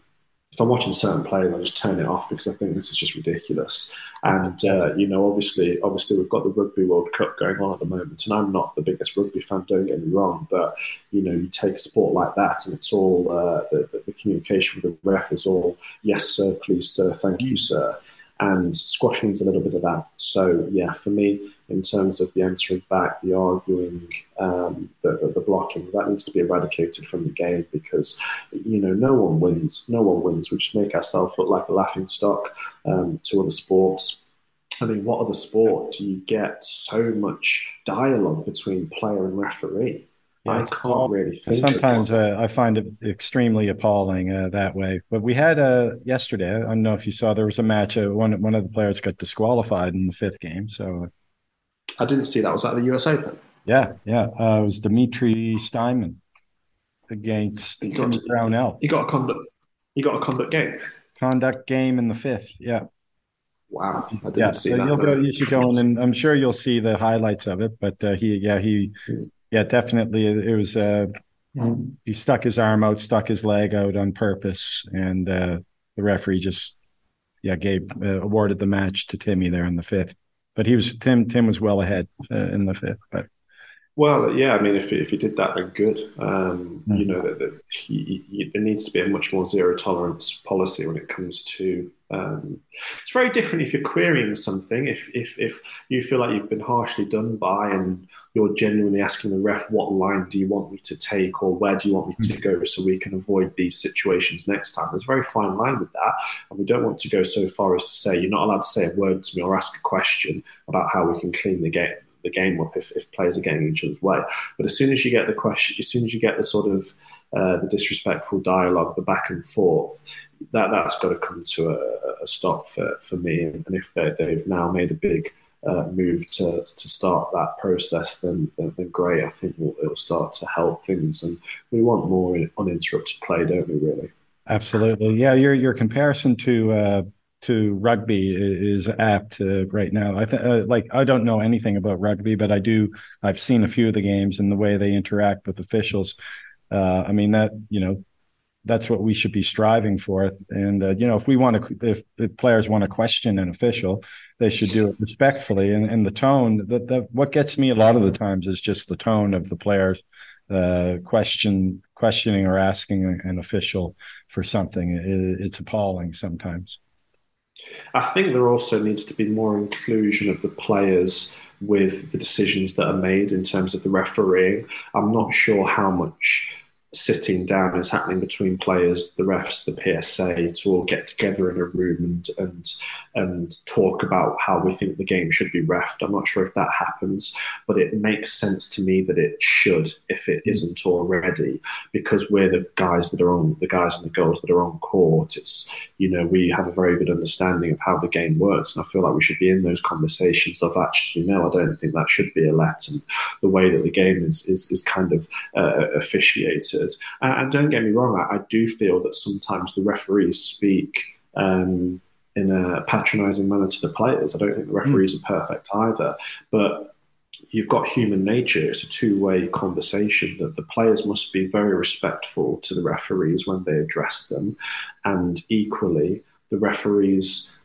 if I'm watching certain players, I just turn it off because I think this is just ridiculous. And uh, you know, obviously, obviously, we've got the Rugby World Cup going on at the moment, and I'm not the biggest rugby fan. Don't get me wrong, but you know, you take a sport like that, and it's all uh, the, the, communication with the ref is all yes, sir, please, sir, thank you, sir, and squash needs a little bit of that. So yeah, for me, in terms of the answering back, the arguing, um, the, the, the, blocking. That needs to be eradicated from the game because, you know, no one wins. No one wins. We just make ourselves look like a laughing stock um, to other sports. I mean, what other sport do you get so much dialogue between player and referee? Yeah, I can't really think. Sometimes uh, I find it extremely appalling uh, that way. But we had uh, yesterday. I don't know if you saw. There was a match. Uh, one one of the players got disqualified in the fifth game. So I didn't see that. Was that the US Open? Yeah, yeah. Uh, it was Dimitri Steinmann against he got, Brownell. He got a conduct. He got a conduct game. Conduct game in the fifth. Yeah. Wow, I didn't yeah, see so that. You'll go, you should go in, and I'm sure you'll see the highlights of it. But uh, he, yeah, he, yeah, definitely. It was. Uh, he stuck his arm out, stuck his leg out on purpose, and uh, the referee just, yeah, gave uh, awarded the match to Timmy there in the fifth but he was Tim. Tim was well ahead uh, in the fifth. But well, yeah, I mean, if if he did that, then good. Um, mm. You know that, that he, he, there needs to be a much more zero tolerance policy when it comes to um, it's very different if you're querying something. If, if if you feel like you've been harshly done by, and you're genuinely asking the ref, "What line do you want me to take, or where do you want me to go, so we can avoid these situations next time?" There's a very fine line with that, and we don't want to go so far as to say you're not allowed to say a word to me or ask a question about how we can clean the game the game up if, if players are getting each other's way. But as soon as you get the question, as soon as you get the sort of uh, the disrespectful dialogue, the back and forth, that that's got to come to a, a stop for, for me. And if they've now made a big uh, move to, to start that process, then, then, then great. I think we'll, it'll start to help things, and we want more uninterrupted play, don't we? Really. Absolutely, yeah. Your your comparison to uh, to rugby is apt uh, right now. I th- uh, like I don't know anything about rugby, but I do. I've seen a few of the games and the way they interact with officials. Uh, I mean that you know that's what we should be striving for. And uh, you know, if we want to, if, if players want to question an official, they should do it respectfully. And, and the tone that the, what gets me a lot of the times is just the tone of the players uh, question questioning or asking an official for something. It, it's appalling sometimes. I think there also needs to be more inclusion of the players with the decisions that are made in terms of the refereeing. I'm not sure how much sitting down is happening between players, the refs, the PSA, to all get together in a room and and and talk about how we think the game should be refed. I'm not sure if that happens, but it makes sense to me that it should if it isn't already, because we're the guys that are on the guys and the girls that are on court. It's you know we have a very good understanding of how the game works, and I feel like we should be in those conversations of actually no, I don't think that should be a let, and the way that the game is is, is kind of uh, officiated and don't get me wrong, I, I, do feel that sometimes the referees speak um, in a patronising manner to the players. I don't think the referees mm. are perfect either, but you've got human nature. It's a two-way conversation that the players must be very respectful to the referees when they address them, and equally the referees.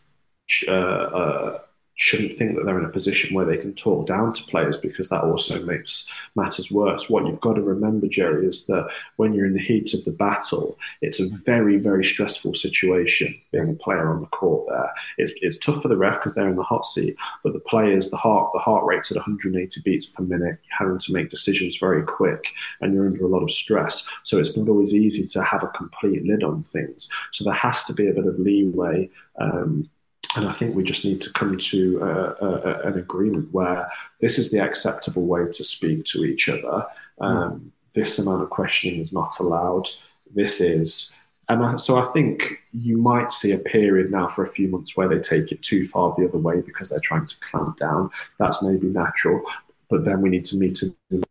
Uh, uh, shouldn't think that they're in a position where they can talk down to players because that also makes matters worse. What you've got to remember, Jerry, is that when you're in the heat of the battle, it's a very, very stressful situation being a player on the court there. It's, it's tough for the ref because they're in the hot seat, but the players, the heart, the heart rate's at 180 beats per minute. You're having to make decisions very quick and you're under a lot of stress. So it's not always easy to have a complete lid on things. So there has to be a bit of leeway um, and I think we just need to come to uh, uh, an agreement where this is the acceptable way to speak to each other. Um, mm. This amount of questioning is not allowed. This is, and I, so I think you might see a period now for a few months where they take it too far the other way because they're trying to clamp down. That's maybe natural, but then we need to meet and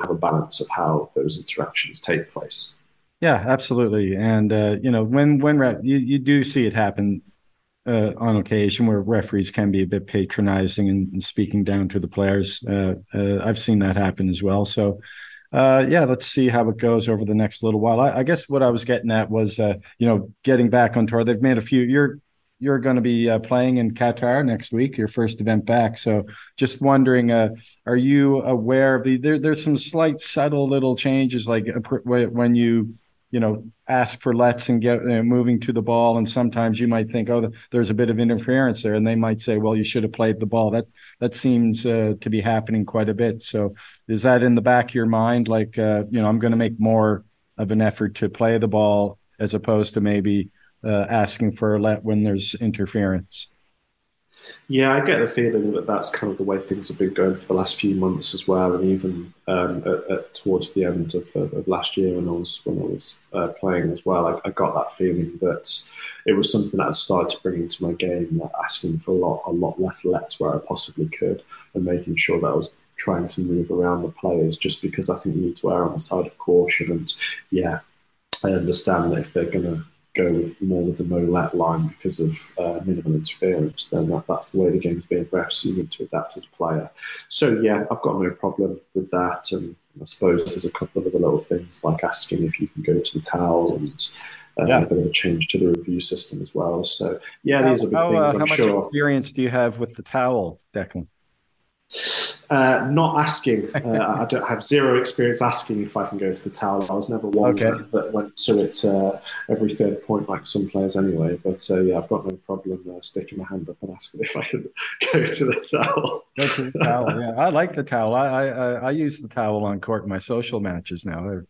have a balance of how those interactions take place. Yeah, absolutely. And uh, you know, when when you, you do see it happen uh, on occasion where referees can be a bit patronizing and, and speaking down to the players. Uh, uh, I've seen that happen as well. So, uh, yeah, let's see how it goes over the next little while. I, I guess what I was getting at was, uh, you know, getting back on tour. They've made a few. You're you're going to be uh, playing in Qatar next week, your first event back. So, just wondering, are you aware of the? There, there's some slight, subtle little changes, like when you you know, ask for lets and get uh, moving to the ball. And sometimes you might think, oh, there's a bit of interference there, and they might say, well, you should have played the ball. That that seems uh, to be happening quite a bit. So is that in the back of your mind, like, uh, you know, I'm going to make more of an effort to play the ball as opposed to maybe uh, asking for a let when there's interference? Yeah, I get the feeling that that's kind of the way things have been going for the last few months as well, and even um, at, at, towards the end of, of, last year when I was when I was uh, playing as well, I, I, got that feeling that it was something that I started to bring into my game, asking for a lot a lot less lets where I possibly could, and making sure that I was trying to move around the players, just because I think you need to err on the side of caution. And yeah, I understand that if they're going to go more with the no let line because of uh, minimal interference, then that, that's the way the game's being ref. So you need to adapt as a player. So yeah, I've got no problem with that. And I suppose there's a couple of other little things like asking if you can go to the towel and. Uh, yeah. a bit of a change to the review system as well. So, yeah, how, these are the how, things. Uh, I'm how sure. much experience do you have with the towel, Declan? Uh, not asking. Uh, I don't have zero experience asking if I can go to the towel. I was never one okay. that went to it uh, every third point like some players anyway. But uh, yeah, I've got no problem uh, sticking my hand up and asking if I can <laughs> go to the towel. Go to the towel. Yeah, I like the towel. I, I I use the towel on court in my social matches now. I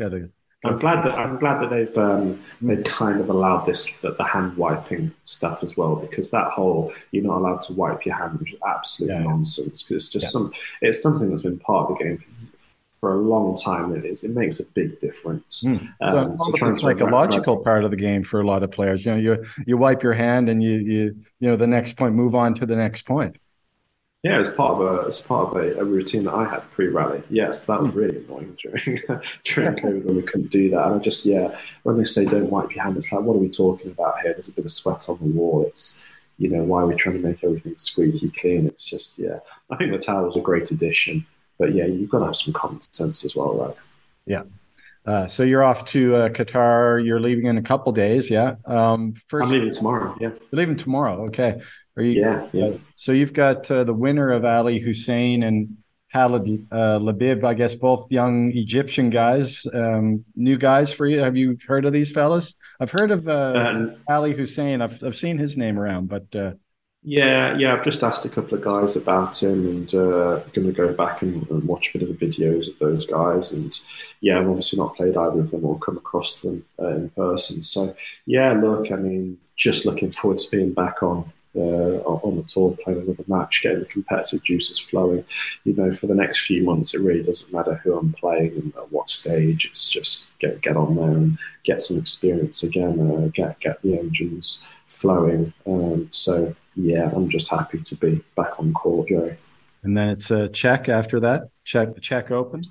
got to I'm glad that I'm glad that they've um, they've kind of allowed this the, the, hand wiping stuff as well because that whole you're not allowed to wipe your hand which is absolute yeah, nonsense because it's just yeah. some it's something that's been part of the game for a long time. It is it makes a big difference. Mm. Um, so, so it's psychological part of the game for a lot of players. You know, you you wipe your hand and you you you know the next point, move on to the next point. Yeah, it's part of a it's part of a, a routine that I had pre-rally. Yes, that was hmm. really annoying during <laughs> during COVID when we couldn't do that. And I just yeah, when they say don't wipe your hand, it's like what are we talking about here? There's a bit of sweat on the wall. It's you know why are we trying to make everything squeaky clean? It's just yeah. I think the towel was a great addition, but yeah, you've got to have some common sense as well, right? Yeah. Uh, so you're off to uh, Qatar. You're leaving in a couple days, yeah. Um, first, I'm leaving tomorrow. Yeah, you're leaving tomorrow. Okay. Are you? Yeah, yeah. so you've got uh, the winner of Ali Hussein and Khalid uh, Labib, I guess both young Egyptian guys, um, new guys for you. Have you heard of these fellas? I've heard of uh, um, Ali Hussein. I've I've seen his name around, but uh, yeah, yeah. I've just asked a couple of guys about him, and uh, going to go back and, and, watch a bit of the videos of those guys. And yeah, I've obviously not played either of them or come across them uh, in person. So yeah, look, I mean, just looking forward to being back on uh, on the tour, playing another match, getting the competitive juices flowing. You know, for the next few months, it really doesn't matter who I'm playing and at what stage. It's just get get on there and get some experience again, uh, get get the engines flowing. Um, so yeah, I'm just happy to be back on court, Joe. And then it's a check after that. Check the Czech Open.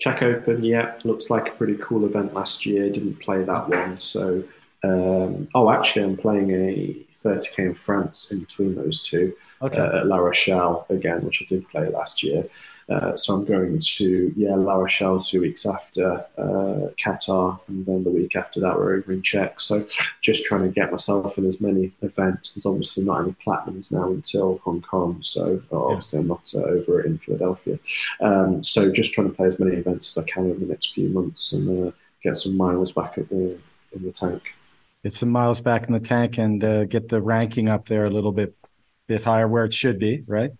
Czech Open, yeah, looks like a pretty cool event last year. Didn't play that one, so um, oh, actually, I'm playing a 30k in France in between those two okay. uh, at La Rochelle again, which I did play last year. Uh, so I'm going to yeah La Rochelle two weeks after uh, Qatar, and then the week after that we're over in Czech. So just trying to get myself in as many events. There's obviously not any platinums now until Hong Kong, so obviously I'm not uh, over in Philadelphia. Um, so just trying to play as many events as I can in the next few months and uh, get some miles back at the in the tank get some miles back in the tank and uh, get the ranking up there a little bit bit higher where it should be, right?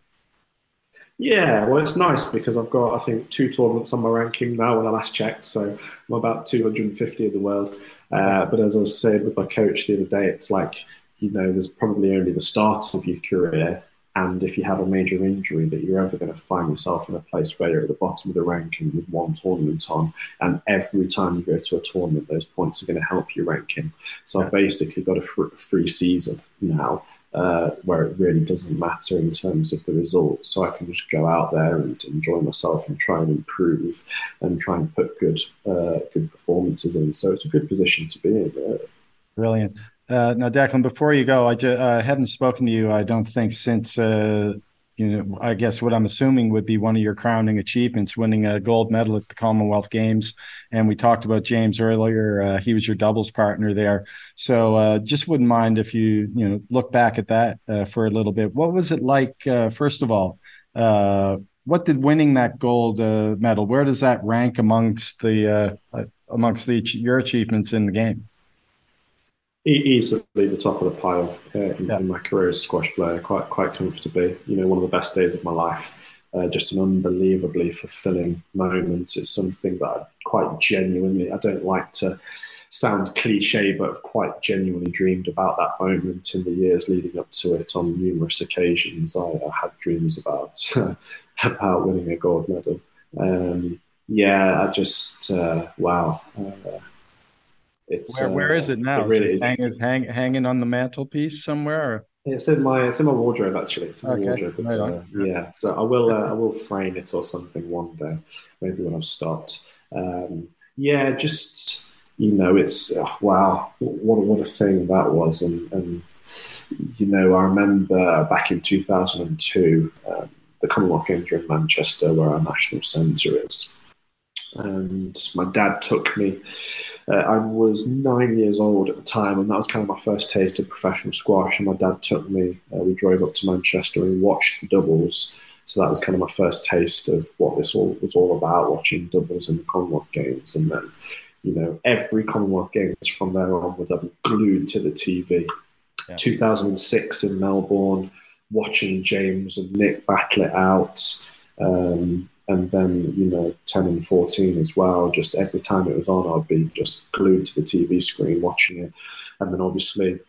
Yeah, well, it's nice because I've got I think two tournaments on my ranking now when I last checked, so I'm about 250 in the world. Uh, but as I was saying with my coach the other day, it's like you know there's probably only the start of your career, and if you have a major injury, that you're ever going to find yourself in a place where you're at the bottom of the ranking with one tournament on. And every time you go to a tournament, those points are going to help your ranking. So I've basically got a free season now uh, where it really doesn't matter in terms of the results. So I can just go out there and enjoy myself and try and improve and try and put good uh, good performances in. So it's a good position to be in. Brilliant. Uh, now, Declan, before you go, I ju- uh, haven't spoken to you, I don't think, since, uh, you know, I guess what I'm assuming would be one of your crowning achievements, winning a gold medal at the Commonwealth Games. And we talked about James earlier. Uh, he was your doubles partner there. So uh, just wouldn't mind if you, you know, look back at that uh, for a little bit. What was it like, first of all? what did winning that gold medal, where does that rank amongst the, amongst the, your achievements in the game? Easily the top of the pile uh, in, yeah. in, my career as a squash player, quite quite comfortably. You know, one of the best days of my life. Uh, just an unbelievably fulfilling moment. It's something that I quite genuinely. I don't like to sound cliche, but I've quite genuinely dreamed about that moment in the years leading up to it on numerous occasions. I, I had dreams about <laughs> about winning a gold medal. Um, yeah, I just uh, wow. Uh, it's where, where uh, is it now? It really is hanging, hang, hanging on the mantelpiece somewhere? Or? It's in my it's in my wardrobe actually. It's in my okay. wardrobe. Right uh, yeah, so I will uh, I will frame it or something one day, maybe when I've stopped. Um, yeah, just you know, it's uh, wow, what what a thing that was, and, and you know, I remember back in two thousand and two, um, the Commonwealth Games were in Manchester, where our national centre is and my dad took me. Uh, I was nine years old at the time, and that was kind of my first taste of professional squash. And my dad took me. Uh, we drove up to Manchester and watched doubles. So that was kind of my first taste of what this all was all about, watching doubles in the Commonwealth Games. And then, you know, every Commonwealth Games from there onwards, I've been glued to the TV. Yeah. 2006 in Melbourne, watching James and Nick battle it out. And then you know 10 and 14 as well. Just every time it was on i'd be just glued to the tv screen watching it. And then obviously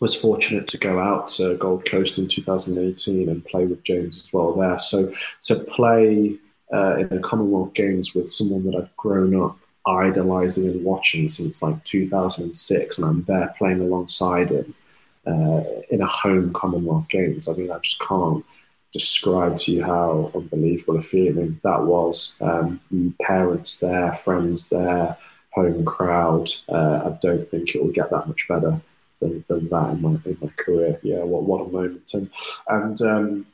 was fortunate to go out to gold coast in 2018 and play with james as well there. So to play uh, in the commonwealth games with someone that i've grown up idolizing and watching since like 2006 and i'm there playing alongside him uh, in a home commonwealth games i mean i just can't describe to you how unbelievable a feeling that was. Um, parents there, friends there, home crowd. Uh, I don't think it will get that much better than, than that in my, in my career. Yeah, what what a moment! And and um,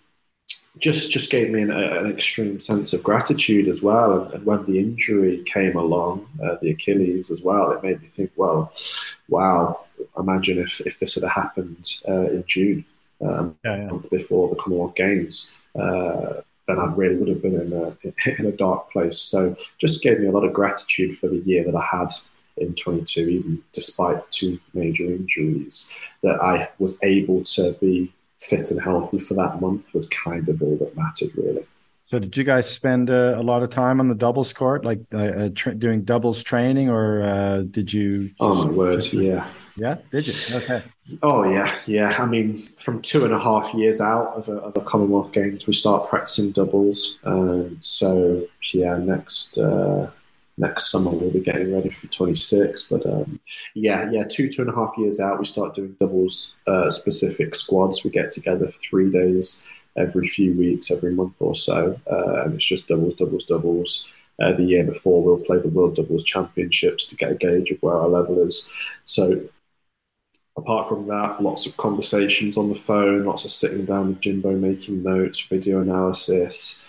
just just gave me an, an, extreme sense of gratitude as well. And, and when the injury came along, uh, the Achilles as well, it made me think, well, wow, imagine if, if this had happened uh, in June um, yeah, yeah. before the Commonwealth Games. Uh, then I really would have been in a in a dark place. So just gave me a lot of gratitude for the year that I had in 22, even despite two major injuries, that I was able to be fit and healthy for that month was kind of all that mattered, really. So, did you guys spend uh, a lot of time on the doubles court, like uh, uh tra- doing doubles training, or uh, did you? Just, oh my word! Just, yeah. Yeah. Did you? Okay. Oh yeah, yeah. I mean, from two and a half years out of, a, of the Commonwealth Games, we start practicing doubles. Um, so yeah, next uh, next summer we'll be getting ready for 26 but um, yeah yeah two two and a half years out we start doing doubles uh, specific squads we get together for three days every few weeks every month or so uh, and it's just doubles doubles doubles uh, the year before we'll play the world doubles championships to get a gauge of where our level is so apart from that lots of conversations on the phone lots of sitting down with jimbo making notes video analysis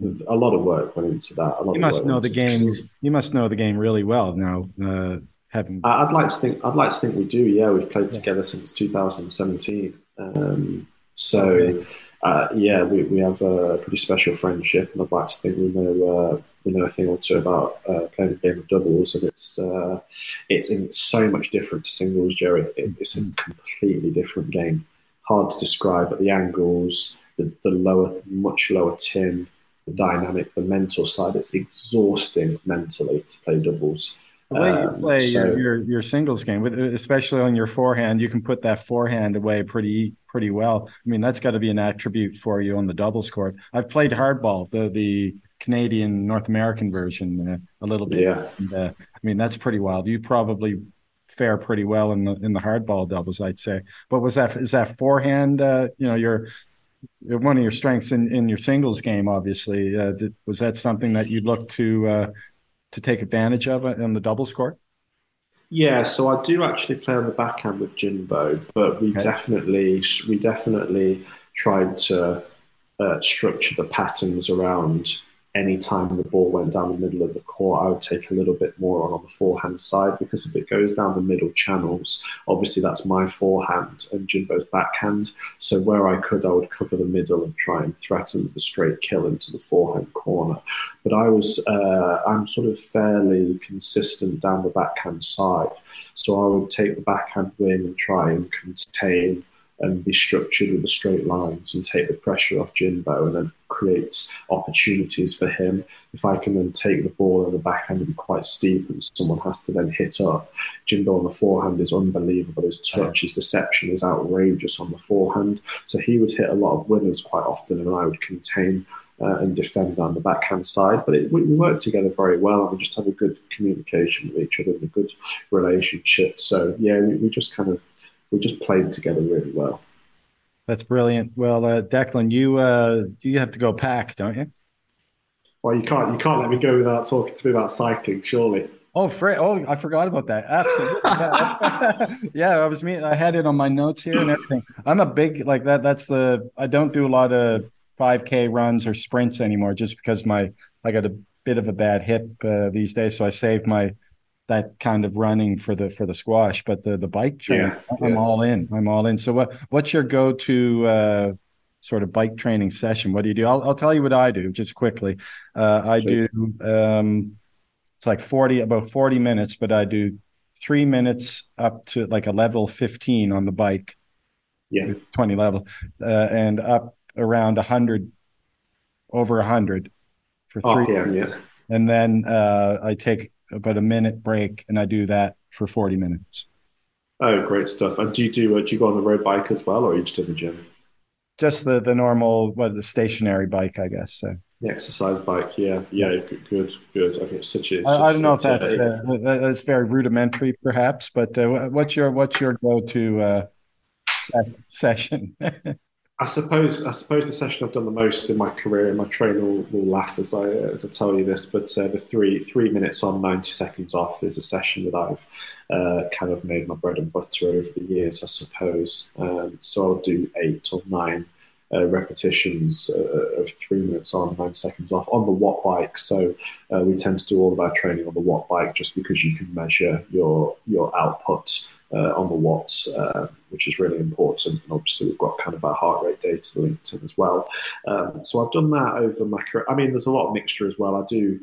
a lot of work went into that. you must know the game. You must know the game really well now. Uh, having, I'd like to think. I'd like to think we do. Yeah, we've played yeah. together since 2017. Um, so, uh, yeah, we, we have a pretty special friendship, and I'd like to think we know uh, we know a thing or two about uh, playing a game of doubles, and it's uh, it's, so much different to singles, Jerry. It, it's a completely different game. Hard to describe, but the angles, the, the lower, much lower tin the dynamic, the mental side. It's exhausting mentally to play doubles. The way you um, play so, your, your, your singles game, especially on your forehand, you can put that forehand away pretty pretty well. I mean, that's got to be an attribute for you on the doubles court. I've played hardball, the the Canadian North American version, uh, a little bit. Yeah. And, uh, I mean, that's pretty wild. You probably fare pretty well in the in the hardball doubles, I'd say. But was that is that forehand? Uh, you know, your one of your strengths in, in your singles game, obviously. Uh, did, was that something that you looked to uh, to take advantage of on the doubles court? Yeah, so I do actually play on the backhand with Jimbo, but we okay. definitely we definitely tried to uh, structure the patterns around anytime the ball went down the middle of the court, I would take a little bit more on, on the forehand side because if it goes down the middle channels, obviously that's my forehand and Jimbo's backhand. So where I could, I would cover the middle and try and threaten the straight kill into the forehand corner. But I was, uh, I'm sort of fairly consistent down the backhand side. So I would take the backhand win and try and contain and be structured with the straight lines and take the pressure off Jimbo and then create opportunities for him. If I can then take the ball in the backhand and be quite steep and someone has to then hit up, Jimbo on the forehand is unbelievable. His touch, his deception is outrageous on the forehand. So he would hit a lot of winners quite often and I would contain uh, and defend on the backhand side. But it, we, we work together very well and we just have a good communication with each other and a good relationship. So yeah, we, we just kind of we just played together really well. That's brilliant. Well, uh, Declan, you uh, you have to go pack, don't you? Well, you can't you can't let me go without talking to me about cycling, surely. Oh, Fred! Oh, I forgot about that. Absolutely. <laughs> yeah, I was meeting. I had it on my notes here and everything. I'm a big like that. That's the. I don't do a lot of 5K runs or sprints anymore, just because my I got a bit of a bad hip uh, these days. So I saved my that kind of running for the for the squash, but the the bike training, yeah, I'm yeah. all in. I'm all in. So what what's your go to uh, sort of bike training session? What do you do? I'll, I'll tell you what I do just quickly. Uh, I do um, it's like forty about forty minutes, but I do three minutes up to like a level fifteen on the bike. Yeah, twenty level, uh, and up around hundred, over hundred for three. Oh, yeah, yeah. And then uh, I take about a minute break, and I do that for 40 minutes. Oh, great stuff! And do you do uh, do you go on the road bike as well, or you just in the gym? Just the the normal, well, the stationary bike, I guess. So. The exercise bike, yeah, yeah, good, good. I think it's such a. I, I don't know if that's uh, that's very rudimentary, perhaps, but uh, what's your what's your go to uh, session? <laughs> I suppose I suppose the session I've done the most in my career, and my trainer will, will laugh as I as I tell you this, but uh, the three three minutes on, ninety seconds off is a session that I've uh, kind of made my bread and butter over the years, I suppose. Um, so I'll do eight or nine uh, repetitions uh, of three minutes on, nine seconds off on the watt bike. So uh, we tend to do all of our training on the watt bike just because you can measure your your output uh, on the watts, uh, which is really important. And obviously, we've got kind of our heart rate data linked in as well. Um, so I've done that over my career. I mean, there's a lot of mixture as well. I do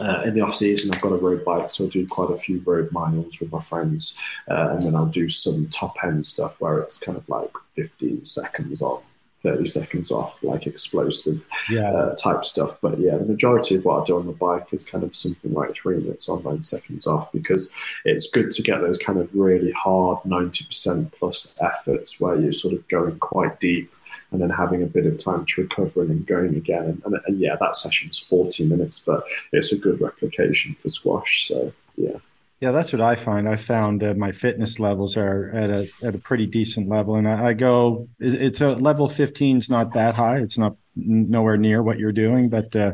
uh, in the off season, I've got a road bike, so I do quite a few road miles with my friends, uh, and then I'll do some top end stuff where it's kind of like 15 seconds on, 30 seconds off, like explosive yeah. uh, type stuff. But yeah, the majority of what I do on the bike is kind of something like three minutes on, nine seconds off, because it's good to get those kind of really hard 90% plus efforts where you're sort of going quite deep and then having a bit of time to recover and then going again. And, and, and yeah, that session's 40 minutes, but it's a good replication for squash. So yeah. Yeah, that's what I find. I found uh, my fitness levels are at a at a pretty decent level, and I, I go. It's a level 15 is not that high. It's not nowhere near what you're doing, but uh,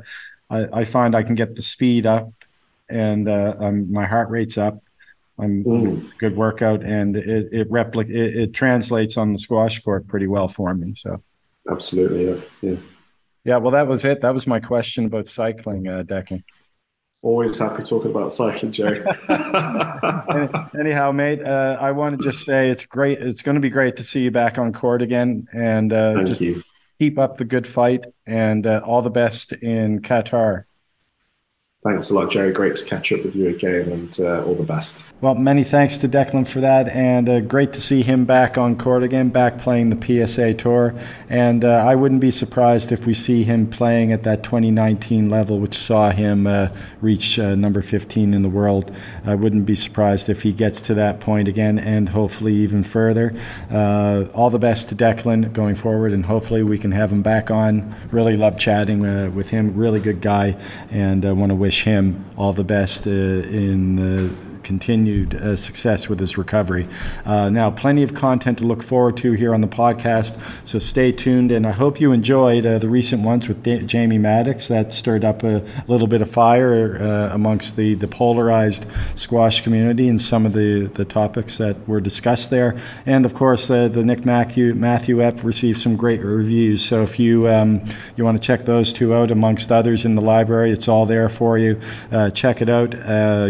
I, I, find I can get the speed up, and uh, my heart rate's up. I'm good workout, and it it replic it, it, translates on the squash court pretty well for me. So absolutely, yeah, yeah. Yeah, well, that was it. That was my question about cycling, uh, Declan. Always happy talking about cycling, Joe. <laughs> Anyhow, mate, uh, I want to just say it's great. It's going to be great to see you back on court again, and uh, just you. keep up the good fight, and uh, all the best in Qatar. Thanks a lot, Jerry. Great to catch up with you again and uh, all the best. Well, many thanks to Declan for that, and uh, great to see him back on court again, back playing the PSA Tour. And uh, I wouldn't be surprised if we see him playing at that 2019 level, which saw him uh, reach uh, number 15 in the world. I wouldn't be surprised if he gets to that point again, and hopefully even further. Uh, all the best to Declan going forward, and hopefully we can have him back on. Really love chatting with him. Really good guy, and want to wish wish him all the best uh, in the continued uh, success with his recovery. Uh, now, plenty of content to look forward to here on the podcast, so stay tuned. And I hope you enjoyed uh, the recent ones with D- Jamie Maddox. That stirred up a little bit of fire uh, amongst the, the polarized squash community and some of the, the topics that were discussed there. And of course, the Nick Matthew, Matthew Epp received some great reviews. So if you, um, you want to check those two out amongst others in the library, it's all there for you. Uh, check it out.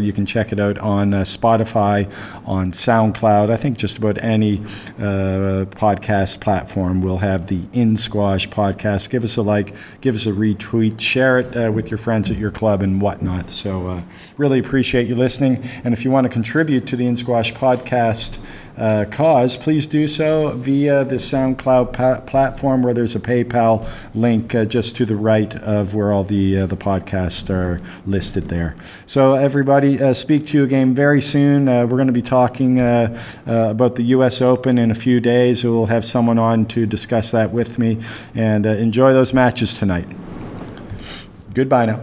You can check it out on uh, Spotify, on SoundCloud. I think just about any uh, podcast platform will have the In Squash podcast. Give us a like, give us a retweet, share it uh, with your friends at your club and whatnot. So, uh, really appreciate you listening. And if you want to contribute to the In Squash podcast, uh, cause, please do so via the SoundCloud pa- platform where there's a PayPal link uh, just to the right of where all the uh, the podcasts are listed there. So everybody, uh, speak to you again very soon. Uh, we're going to be talking about the U.S. Open in a few days. We'll have someone on to discuss that with me, and enjoy those matches tonight. Goodbye now.